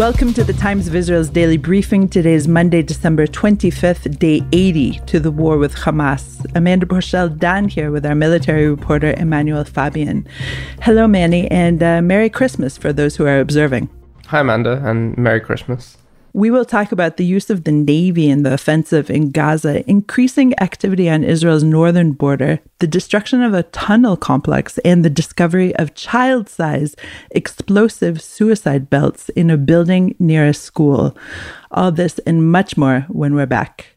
Welcome to the Times of Israel's daily briefing. Today is Monday, December 25th, day 80 to the war with Hamas. Amanda Borschel Dan here with our military reporter, Emanuel Fabian. Hello, Manny, and uh, Merry Christmas for those who are observing. Hi, Amanda, and Merry Christmas. We will talk about the use of the Navy in the offensive in Gaza, increasing activity on Israel's northern border, the destruction of a tunnel complex, and the discovery of child size explosive suicide belts in a building near a school. All this and much more when we're back.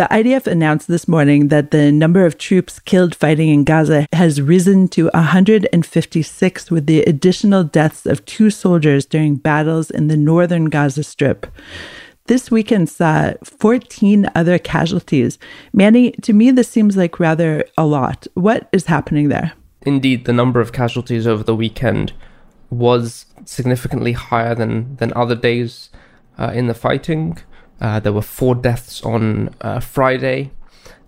The IDF announced this morning that the number of troops killed fighting in Gaza has risen to 156, with the additional deaths of two soldiers during battles in the northern Gaza Strip. This weekend saw 14 other casualties. Manny, to me, this seems like rather a lot. What is happening there? Indeed, the number of casualties over the weekend was significantly higher than, than other days uh, in the fighting. Uh, there were four deaths on uh, Friday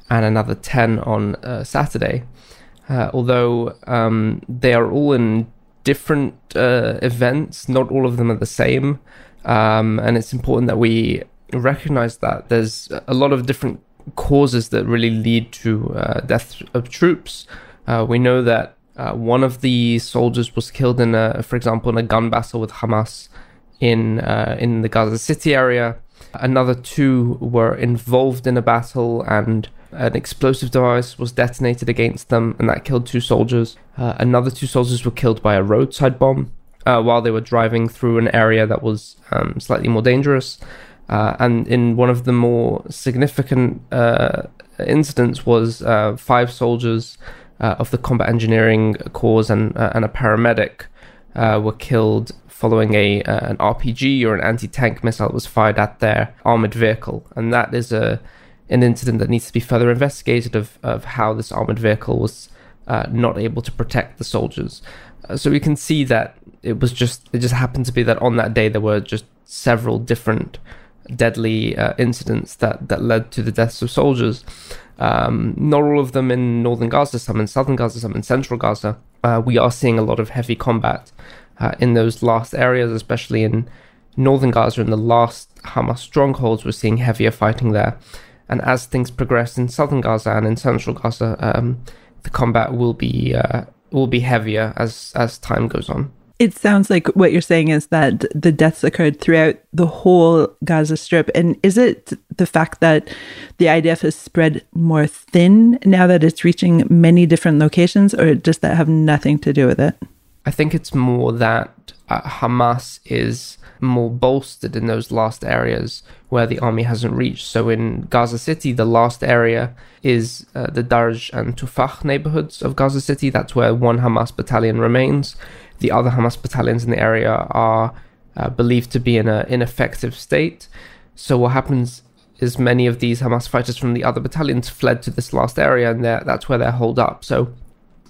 and another 10 on uh, Saturday. Uh, although um, they are all in different uh, events, not all of them are the same. Um, and it's important that we recognize that there's a lot of different causes that really lead to death of troops. we know that one of the soldiers was killed in a, for example, in a gun battle with Hamas in in the Gaza City area. Another two were involved in a battle and an explosive device was detonated against them and that killed two soldiers. Uh, another two soldiers were killed by a roadside bomb uh, while they were driving through an area that was um, slightly more dangerous. Uh, and in one of the more significant uh, incidents was uh, five soldiers uh, of the combat engineering corps and, and a paramedic were killed following a uh, an RPG or an anti-tank missile that was fired at their armored vehicle, and that is a an incident that needs to be further investigated of of how this armored vehicle was uh, not able to protect the soldiers. Uh, so we can see that it was just it just happened to be that on that day there were just several different deadly uh, incidents that that led to the deaths of soldiers. Um, not all of them in northern Gaza, some in southern Gaza, some in central Gaza. Uh, we are seeing a lot of heavy combat uh, in those last areas, especially in northern Gaza and the last Hamas strongholds. We're seeing heavier fighting there. And as things progress in southern Gaza and in central Gaza, um, the combat will be uh, will be heavier as as time goes on. It sounds like what you're saying is that the deaths occurred throughout the whole Gaza Strip. And is it the fact that the IDF has spread more thin now that it's reaching many different locations, or does that have nothing to do with it? I think it's more that uh, Hamas is more bolstered in those last areas where the army hasn't reached. So in Gaza City, the last area is uh, the Daraj and Tuffah neighborhoods of Gaza City. That's where one Hamas battalion remains. The other Hamas battalions in the area are uh, believed to be in an ineffective state. So what happens is many of these Hamas fighters from the other battalions fled to this last area, and that's where they're holed up. So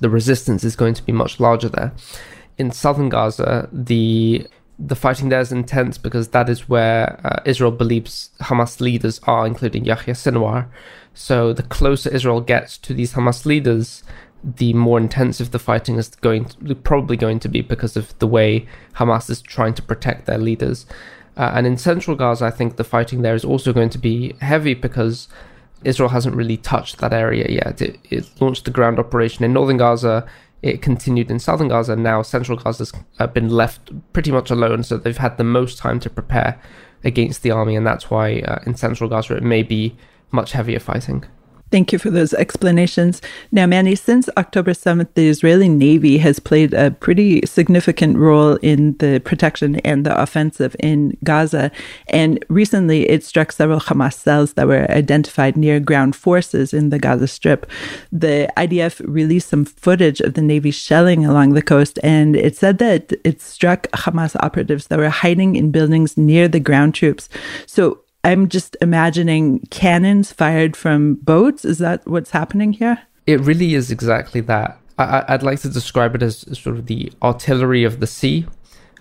the resistance is going to be much larger there. In southern Gaza, the the fighting there is intense because that is where uh, Israel believes Hamas leaders are, including Yahya Sinwar. So the closer Israel gets to these Hamas leaders, the more intensive the fighting is going to, probably going to be because of the way Hamas is trying to protect their leaders. Uh, and in central Gaza, I think the fighting there is also going to be heavy because Israel hasn't really touched that area yet. It, it launched the ground operation in northern Gaza. It continued in southern Gaza. Now central Gaza's uh, been left pretty much alone, so they've had the most time to prepare against the army, and that's why uh, in central Gaza it may be much heavier fighting. Thank you for those explanations. Now, Manny, since October 7th, the Israeli Navy has played a pretty significant role in the protection and the offensive in Gaza. And recently, it struck several Hamas cells that were identified near ground forces in the Gaza Strip. The IDF released some footage of the Navy shelling along the coast, and it said that it struck Hamas operatives that were hiding in buildings near the ground troops. So, I'm just imagining cannons fired from boats. Is that what's happening here? It really is exactly that. I, would like to describe it as sort of the artillery of the sea.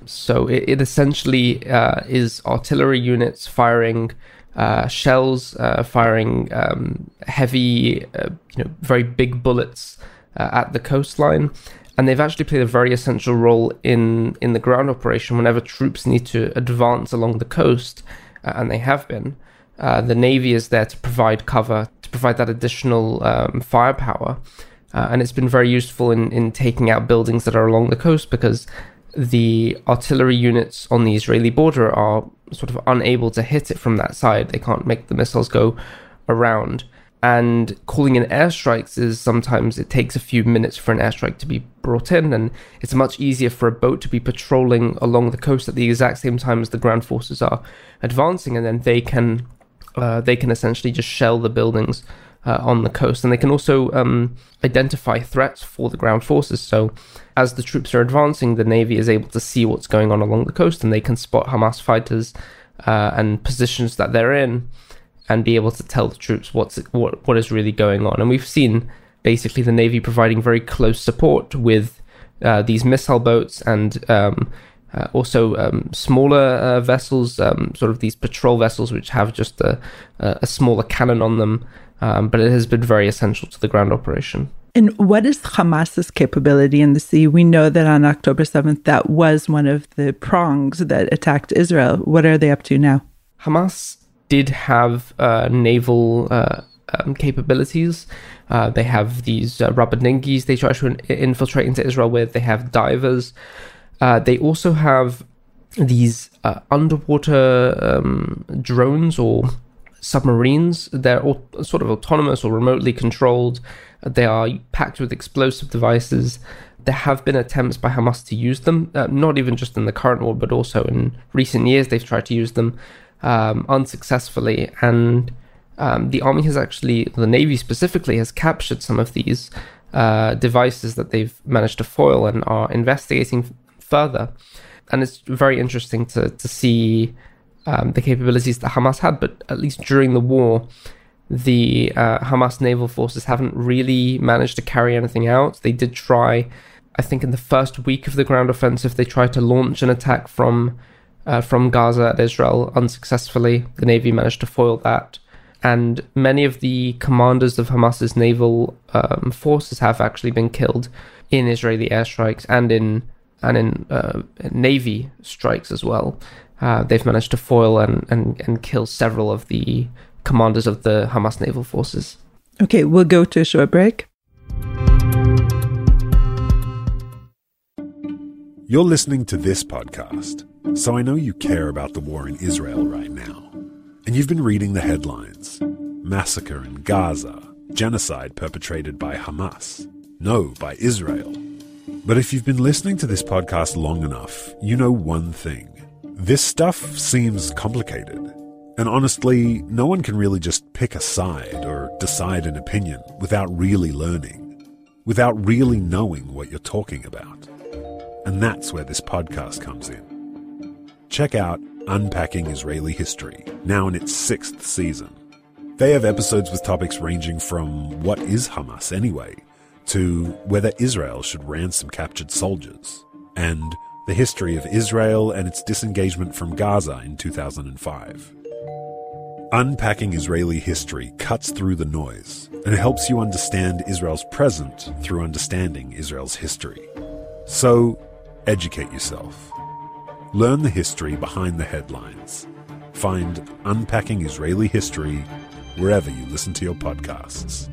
So it, it essentially uh, is artillery units firing uh, shells, uh, firing um, heavy, uh, you know, very big bullets uh, at the coastline. And they've actually played a very essential role in, in the ground operation whenever troops need to advance along the coast uh, and they have been. Uh, the Navy is there to provide cover, to provide that additional um, firepower. Uh, and it's been very useful in, in taking out buildings that are along the coast because the artillery units on the Israeli border are sort of unable to hit it from that side. They can't make the missiles go around. And calling in airstrikes is sometimes it takes a few minutes for an airstrike to be brought in, and it's much easier for a boat to be patrolling along the coast at the exact same time as the ground forces are advancing, and then they can uh, they can essentially just shell the buildings uh, on the coast, and they can also um, identify threats for the ground forces. So, as the troops are advancing, the navy is able to see what's going on along the coast, and they can spot Hamas fighters uh, and positions that they're in and be able to tell the troops what's what what is really going on. And we've seen basically the navy providing very close support with uh, these missile boats and um, uh, also um, smaller uh, vessels, um, sort of these patrol vessels, which have just a, a smaller cannon on them. Um, but it has been very essential to the ground operation. And what is Hamas's capability in the sea? We know that on October 7th, that was one of the prongs that attacked Israel. What are they up to now? Hamas did have uh, naval uh, um, capabilities. Uh, they have these uh, rubber dinghies they try to in- infiltrate into Israel with. They have divers. Uh, they also have these uh, underwater um, drones or submarines. They're all sort of autonomous or remotely controlled. They are packed with explosive devices. There have been attempts by Hamas to use them, not even just in the current war, but also in recent years. They've tried to use them um, unsuccessfully, and um, the army has actually, the navy specifically, has captured some of these uh, devices that they've managed to foil and are investigating further. And it's very interesting to to see um, the capabilities that Hamas had, but at least during the war, the uh, Hamas naval forces haven't really managed to carry anything out. They did try, I think, in the first week of the ground offensive, they tried to launch an attack from uh, from Gaza at Israel unsuccessfully. The Navy managed to foil that. And many of the commanders of Hamas's naval um, forces have actually been killed in Israeli airstrikes and in and in uh, Navy strikes as well. Uh, they've managed to foil and, and, and kill several of the commanders of the Hamas naval forces. Okay, we'll go to a short break. You're listening to this podcast so I know you care about the war in Israel right now. And you've been reading the headlines massacre in Gaza, genocide perpetrated by Hamas. No, by Israel. But if you've been listening to this podcast long enough, you know one thing. This stuff seems complicated. And honestly, no one can really just pick a side or decide an opinion without really learning, without really knowing what you're talking about. And that's where this podcast comes in check out Unpacking Israeli History, now in its sixth season. They have episodes with topics ranging from what is Hamas anyway, to whether Israel should ransom captured soldiers, and the history of Israel and its disengagement from Gaza in 2005. Unpacking Israeli history cuts through the noise and helps you understand Israel's present through understanding Israel's history. So, educate yourself. Learn the history behind the headlines. Find Unpacking Israeli History wherever you listen to your podcasts.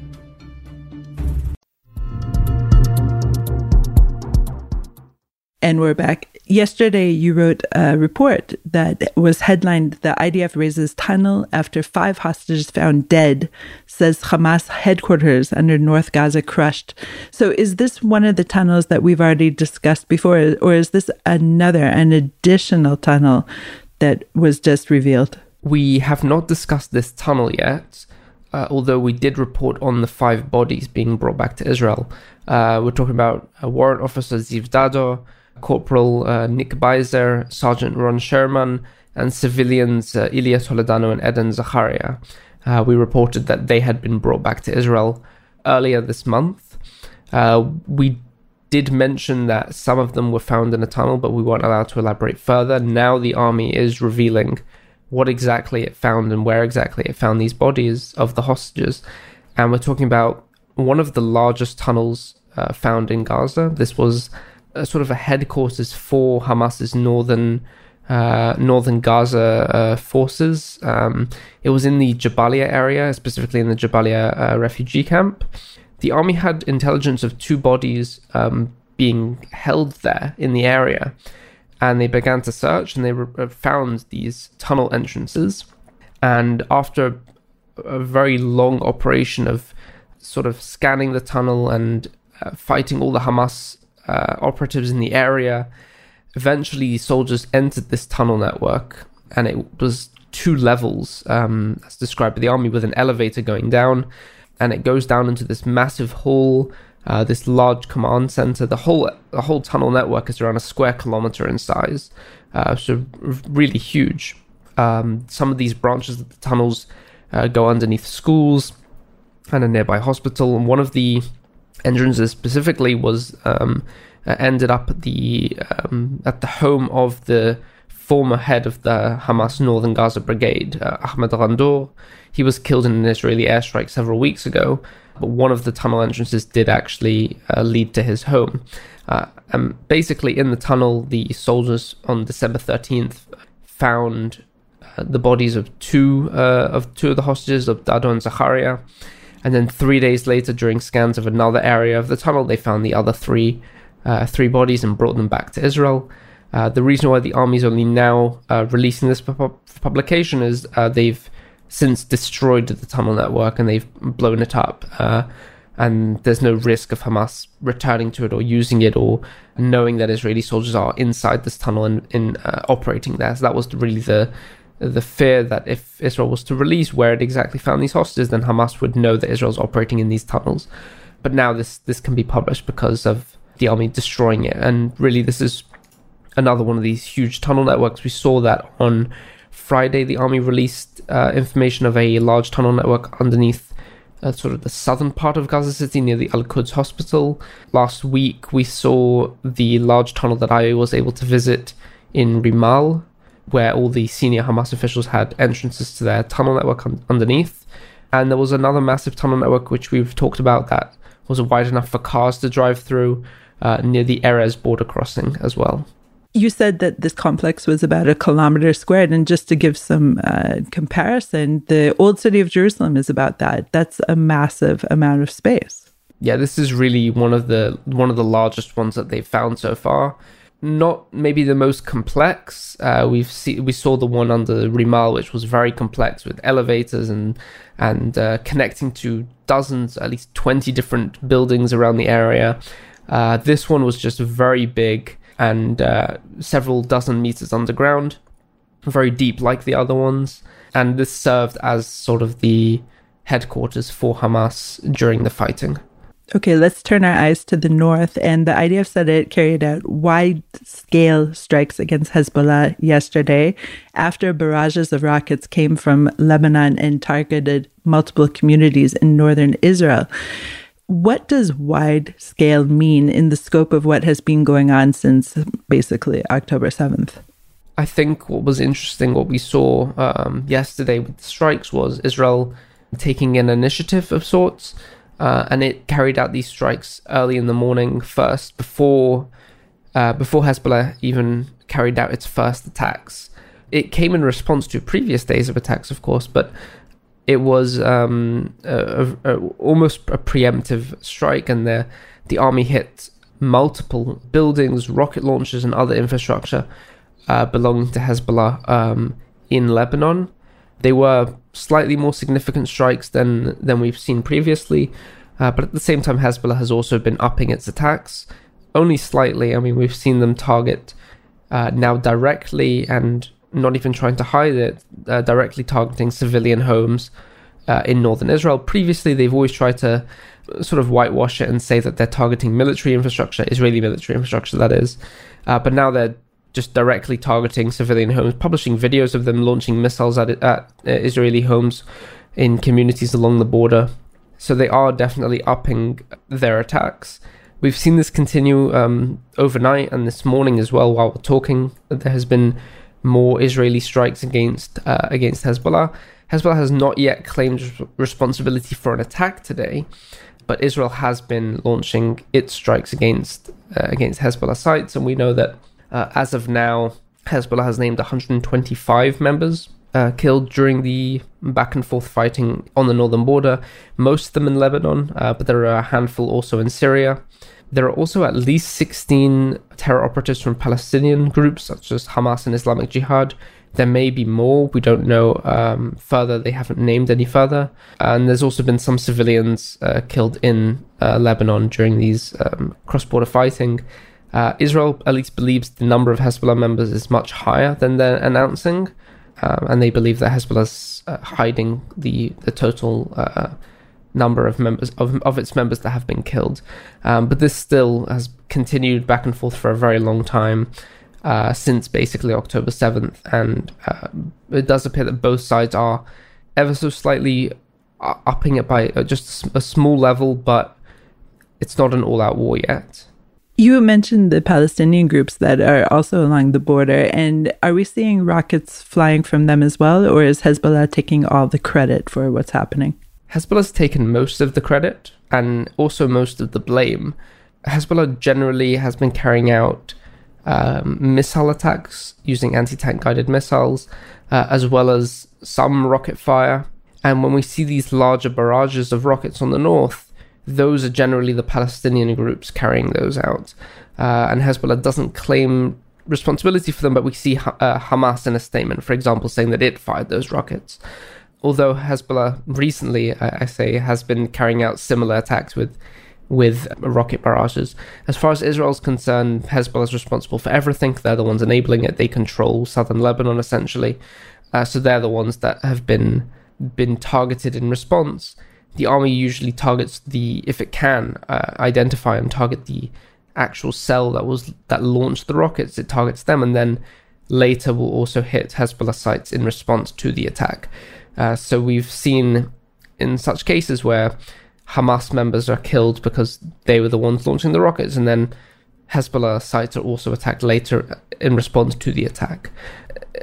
And we're back. Yesterday, you wrote a report that was headlined The IDF razes tunnel after five hostages found dead, says Hamas headquarters under North Gaza crushed. So, is this one of the tunnels that we've already discussed before, or is this another, an additional tunnel that was just revealed? We have not discussed this tunnel yet. Uh, although we did report on the five bodies being brought back to Israel. Uh, we're talking about uh, Warrant Officer Ziv Dado, Corporal uh, Nik Beizer, Sergeant Ron Sherman, and civilians uh, Elia Toledano and Eden Zakaria. Uh, we reported that they had been brought back to Israel earlier this month. Uh, we did mention that some of them were found in a tunnel, but we weren't allowed to elaborate further. Now the army is revealing what exactly it found and where exactly it found these bodies of the hostages. And we're talking about one of the largest tunnels uh, found in Gaza. This was a sort of a headquarters for Hamas's northern uh, northern Gaza uh, forces. Um, it was in the Jabalia area, specifically in the Jabalia uh, refugee camp. The army had intelligence of two bodies um, being held there in the area, and they began to search, and they re- uh, found these tunnel entrances. And after a very long operation of sort of scanning the tunnel and uh, fighting all the Hamas uh, operatives in the area. Eventually, soldiers entered this tunnel network, and it was two levels, um, as described by the army, with an elevator going down, and it goes down into this massive hall. Uh, this large command center. The whole the whole tunnel network is around a square kilometer in size, uh, so really huge. Um, some of these branches of the tunnels uh, go underneath schools and a nearby hospital. And one of the entrances specifically was um, uh, ended up at the um, at the home of the former head of the Hamas Northern Gaza Brigade, uh, Ahmed Ghandour. He was killed in an Israeli airstrike several weeks ago, but one of the tunnel entrances did actually uh, lead to his home. Uh, and basically, in the tunnel, the soldiers on December 13th found uh, the bodies of two uh, of two of the hostages of Dado and Zakaria. And then three days later, during scans of another area of the tunnel, they found the other three uh, three bodies and brought them back to Israel. Uh, the reason why the army is only now uh, releasing this pu- publication is uh, they've since destroyed the tunnel network and they've blown it up. Uh, and there's no risk of Hamas returning to it or using it or knowing that Israeli soldiers are inside this tunnel and in uh, operating there. So that was really the the fear that if Israel was to release where it exactly found these hostages, then Hamas would know that Israel's operating in these tunnels. But now this this can be published because of the army destroying it. And really, this is another one of these huge tunnel networks. We saw that on Friday. The army released uh, information of a large tunnel network underneath uh, sort of the southern part of Gaza City near the Al Quds hospital. Last week, we saw the large tunnel that I was able to visit in Rimal, where all the senior Hamas officials had entrances to their tunnel network un- underneath. And there was another massive tunnel network which we've talked about that was wide enough for cars to drive through uh, near the Erez border crossing as well. You said that this complex was about a kilometer squared, and just to give some uh, comparison, the old city of Jerusalem is about that. That's a massive amount of space. Yeah, this is really one of the one of the largest ones that they've found so far. Not maybe the most complex. Uh, we've see, we saw the one under Rimal, which was very complex with elevators and and uh, connecting to dozens, at least twenty different buildings around the area. Uh, this one was just very big and uh, several dozen meters underground, very deep like the other ones. And this served as sort of the headquarters for Hamas during the fighting. Okay, let's turn our eyes to the north. And the IDF said it carried out wide scale strikes against Hezbollah yesterday after barrages of rockets came from Lebanon and targeted multiple communities in northern Israel. What does wide scale mean in the scope of what has been going on since basically October 7th? I think what was interesting, what we saw um, yesterday with the strikes, was Israel taking an initiative of sorts, uh, and it carried out these strikes early in the morning first, before uh, before Hezbollah even carried out its first attacks. It came in response to previous days of attacks, of course, but it was um, a, a, a, almost a preemptive strike, and the the army hit multiple buildings, rocket launchers, and other infrastructure uh, belonging to Hezbollah um, in Lebanon. They were slightly more significant strikes than than we've seen previously, uh, but at the same time, Hezbollah has also been upping its attacks only slightly. I mean, we've seen them target uh, now directly and not even trying to hide it, uh, directly targeting civilian homes uh, in northern Israel. Previously, they've always tried to sort of whitewash it and say that they're targeting military infrastructure, Israeli military infrastructure, that is. Uh, but now they're just directly targeting civilian homes, publishing videos of them launching missiles at, at uh, Israeli homes in communities along the border. So they are definitely upping their attacks. We've seen this continue um, overnight and this morning as well. While we're talking, there has been more Israeli strikes against uh, against Hezbollah. Hezbollah has not yet claimed responsibility for an attack today, but Israel has been launching its strikes against uh, against Hezbollah sites, and we know that uh, as of now, Hezbollah has named 125 members uh, killed during the back and forth fighting on the northern border, most of them in Lebanon, uh, but there are a handful also in Syria. There are also at least 16 terror operatives from Palestinian groups such as Hamas and Islamic Jihad. There may be more, we don't know um, further, they haven't named any further. And there's also been some civilians uh, killed in uh, Lebanon during these um, cross border fighting. Uh, Israel at least believes the number of Hezbollah members is much higher than they're announcing, um, and they believe that Hezbollah's uh, hiding the the total uh, number of members of, of its members that have been killed. Um, but this still has continued back and forth for a very long time. Uh, since basically October 7th, and uh, it does appear that both sides are ever so slightly uh, upping it by just a small level, but it's not an all out war yet. You mentioned the Palestinian groups that are also along the border, and are we seeing rockets flying from them as well, or is Hezbollah taking all the credit for what's happening? Hezbollah's taken most of the credit and also most of the blame. Hezbollah generally has been carrying out um, missile attacks using anti tank guided missiles, uh, as well as some rocket fire. And when we see these larger barrages of rockets on the north, those are generally the Palestinian groups carrying those out. Uh, and Hezbollah doesn't claim responsibility for them, but we see uh, Hamas in a statement, for example, saying that it fired those rockets. Although Hezbollah recently, I, I say, has been carrying out similar attacks with with rocket barrages. As far as Israel's concerned, Hezbollah is responsible for everything. They're the ones enabling it. They control southern Lebanon essentially, uh, so they're the ones that have been been targeted in response the army usually targets the if it can uh, identify and target the actual cell that was that launched the rockets. It targets them and then later will also hit hezbollah sites in response to the attack. Uh, so we've seen in such cases where hamas members are killed because they were the ones launching the rockets and then hezbollah sites are also attacked later in response to the attack.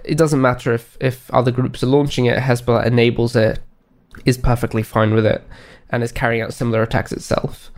It doesn't matter if if other groups are launching it hezbollah enables it is perfectly fine with it and is carrying out similar attacks itself.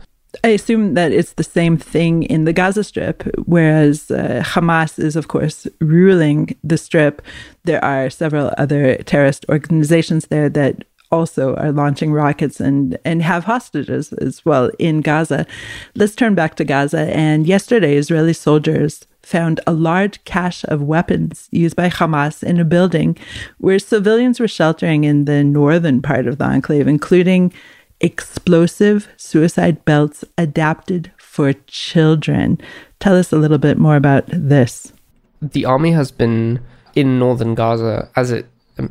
I assume that it's the same thing in the Gaza Strip, whereas uh, Hamas is, of course, ruling the Strip. There are several other terrorist organizations there that also are launching rockets and, and have hostages as well in Gaza. Let's turn back to Gaza. And yesterday, Israeli soldiers found a large cache of weapons used by Hamas in a building where civilians were sheltering in the northern part of the enclave, including explosive suicide belts adapted for children. Tell us a little bit more about this. The army has been in northern Gaza as it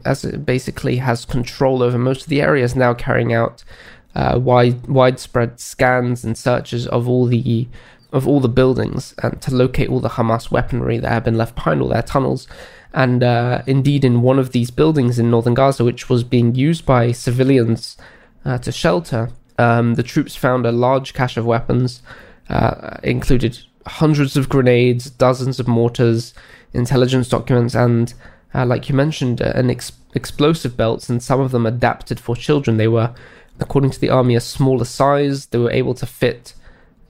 as it basically has control over most of the areas now carrying out uh, wide widespread scans and searches of all the of all the buildings and to locate all the Hamas weaponry that had been left behind, all their tunnels. And uh, indeed, in one of these buildings in northern Gaza, which was being used by civilians uh, to shelter, um, the troops found a large cache of weapons, uh, included hundreds of grenades, dozens of mortars, intelligence documents, and, uh, like you mentioned, uh, an ex- explosive belts, and some of them adapted for children. They were, according to the army, a smaller size. They were able to fit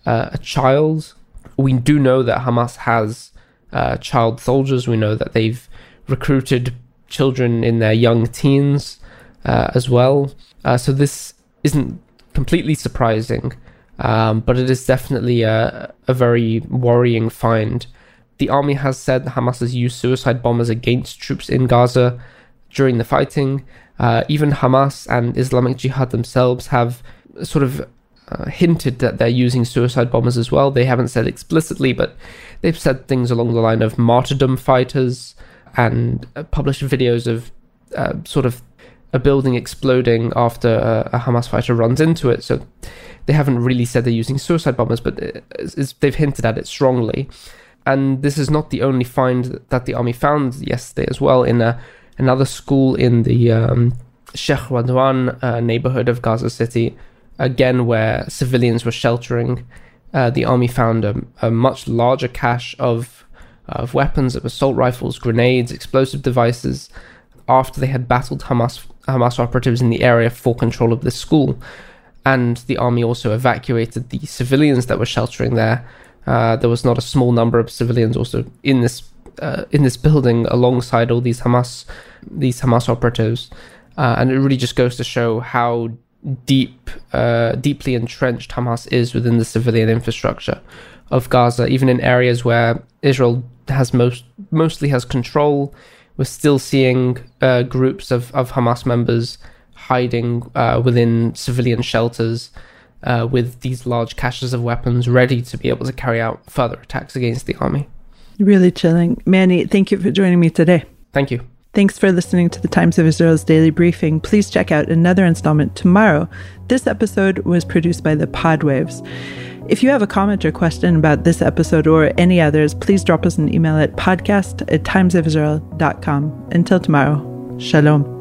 uh, a child. We do know that Hamas has uh, child soldiers. We know that they've recruited children in their young teens uh, as well. Uh, so this isn't completely surprising, um, but it is definitely a, a very worrying find. The army has said Hamas has used suicide bombers against troops in Gaza during the fighting. Uh, even Hamas and Islamic Jihad themselves have sort of uh, hinted that they're using suicide bombers as well. They haven't said explicitly, but they've said things along the line of martyrdom fighters and uh, published videos of uh, sort of a building exploding after a, a, Hamas fighter runs into it. So they haven't really said they're using suicide bombers, but it's, it's, they've hinted at it strongly. And this is not the only find that the army found yesterday as well. In a, another school in the um, Sheikh Radwan uh, neighborhood of Gaza City, again where civilians were sheltering, uh, the army found a, a, much larger cache of of weapons, of assault rifles, grenades, explosive devices, after they had battled Hamas Hamas operatives in the area for control of this school. And the army also evacuated the civilians that were sheltering there. Uh, there was not a small number of civilians also in this uh, in this building alongside all these Hamas these Hamas operatives, uh, and it really just goes to show how deep uh, deeply entrenched Hamas is within the civilian infrastructure of Gaza, even in areas where Israel has most mostly has control. We're still seeing uh, groups of, of Hamas members hiding within civilian shelters uh, with these large caches of weapons ready to be able to carry out further attacks against the army. Really chilling. Manny, thank you for joining me today. Thank you. Thanks for listening to the Times of Israel's daily briefing. Please check out another installment tomorrow. This episode was produced by the Podwaves. If you have a comment or question about this episode or any others, please drop us an email at podcast at timesofisrael.com. Until tomorrow, shalom.